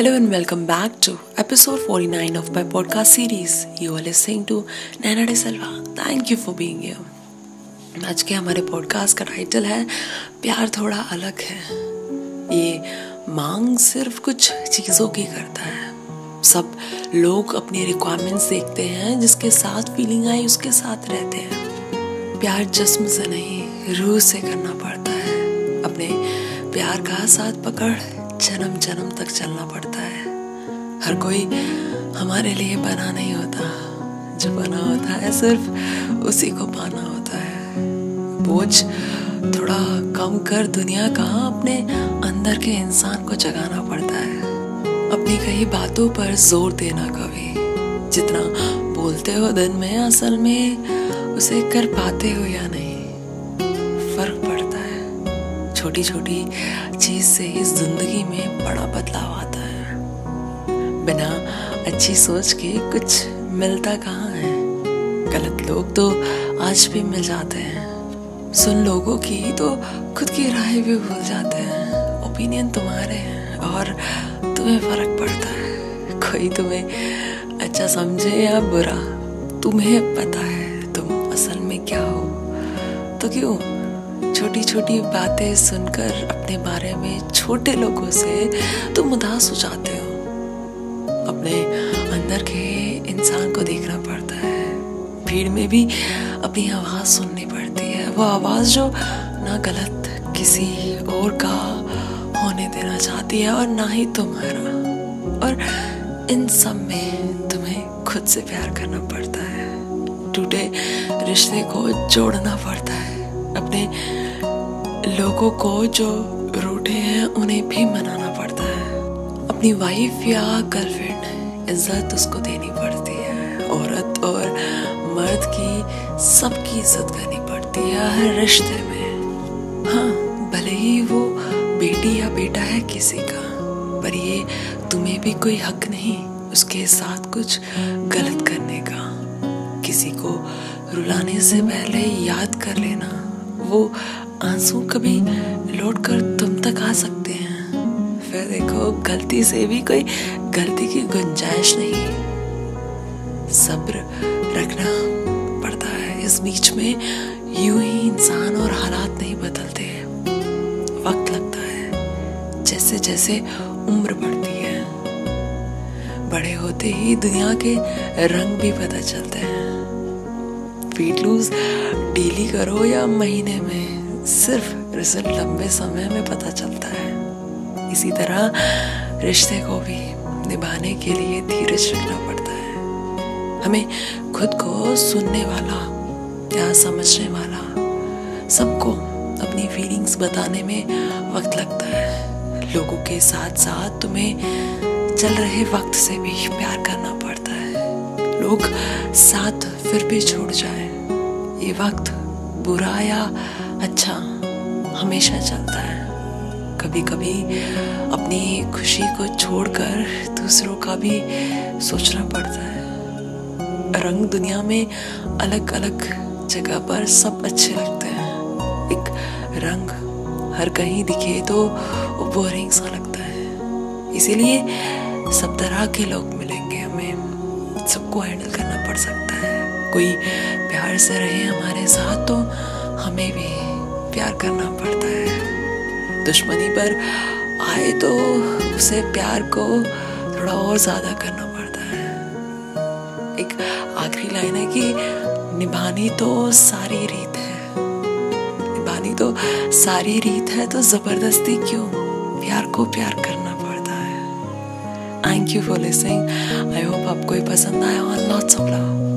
Hello and welcome back to episode 49 of my podcast series. You are listening to Nana De Silva. Thank you for being here. आज के हमारे podcast का title है, प्यार थोड़ा अलग है ये मांग सिर्फ़ कुछ चीज़ों की करता है सब लोग अपनी रिक्वायरमेंट्स देखते हैं, जिसके साथ फीलिंग आई उसके साथ रहते हैं प्यार जिस्म से नहीं, रूह से करना पड़ता है अपने प्यार का साथ पकड़ जन्म जन्म तक चलना पड़ता है। हर कोई हमारे लिए बना नहीं होता। जो बना होता है, सिर्फ़ उसी को पाना होता है। बोझ थोड़ा कम कर दुनिया का अपने अंदर के इंसान को जगाना पड़ता है। अपनी कई बातों पर ज़ोर देना कभी। जितना बोलते हो दिन में, असल में उसे कर पाते हो या नहीं। छोटी छोटी चीज़ से इस ज़िंदगी में बड़ा बदलाव आता है। बिना अच्छी सोच के कुछ मिलता कहाँ है? गलत लोग तो आज भी मिल जाते हैं। सुन लोगों की तो खुद की राय भी भूल जाते हैं। ओपिनियन तुम्हारे हैं और तुम्हें फ़र्क पड़ता है। कोई तुम्हें अच्छा समझे या बुरा, तुम्हें पता है तुम असल में क्या हो। तो क्यों? छोटी छोटी बातें सुनकर अपने बारे में छोटे लोगों से तुम उदास हो जाते हो। अपने अंदर के इंसान को देखना पड़ता है। भीड़ में भी अपनी आवाज़ सुननी पड़ती है। वो आवाज़ जो ना गलत किसी और का होने देना चाहती है और ना ही तुम्हारा। और इन सब में तुम्हें खुद से प्यार करना पड़ता है। टूटे रिश्ते को जोड़ना पड़ता है। अपने लोगों को जो रूठे हैं, उन्हें भी मनाना पड़ता है। अपनी वाइफ या गर्लफ्रेंड इज़्ज़त उसको देनी पड़ती है, औरत और मर्द की सबकी इज़्ज़त करनी पड़ती है हर रिश्ते में। हाँ भले ही वो बेटी या बेटा है किसी का, पर ये तुम्हें भी कोई हक नहीं उसके साथ कुछ गलत करने का। किसी को रुलाने से पहले याद कर लेना। वो आँसू कभी लौट कर तुम तक आ सकते हैं। फिर देखो, गलती से भी कोई गलती की गुंजाइश नहीं। सब्र रखना पड़ता है। इस बीच में यूँ ही इंसान और हालात नहीं बदलते। हैं वक्त लगता है जैसे जैसे उम्र बढ़ती है। बड़े होते ही दुनिया के रंग भी पता चलते हैं। वेट लूज डेली करो या महीने में, सिर्फ़ रिज़ल्ट लंबे समय में पता चलता है। इसी तरह रिश्ते को भी निभाने के लिए धीरज रखना पड़ता है। हमें खुद को सुनने वाला या समझने वाला, सबको अपनी फीलिंग्स बताने में वक्त लगता है। लोगों के साथ साथ तुम्हें चल रहे वक्त से भी प्यार करना लोग साथ फिर भी छोड़ जाए। ये वक्त बुरा या अच्छा हमेशा चलता है। कभी कभी अपनी खुशी को छोड़कर दूसरों का भी सोचना पड़ता है। रंग दुनिया में अलग अलग जगह पर सब अच्छे लगते हैं। एक रंग हर कहीं दिखे तो बोरिंग सा लगता है। इसीलिए सब तरह के लोग मिलेंगे हमें। सबको हैंडल करना पड़ सकता है। कोई प्यार से रहे हमारे साथ तो हमें भी प्यार करना पड़ता है। दुश्मनी पर आए तो उसे प्यार को थोड़ा और ज़्यादा करना पड़ता है। एक आखिरी लाइन है कि निभानी तो सारी रीत है। निभानी तो सारी रीत है तो ज़बरदस्ती क्यों? प्यार को प्यार करना thank you for listening I hope आपको ये पसंद आया और लॉट्स ऑफ़ लव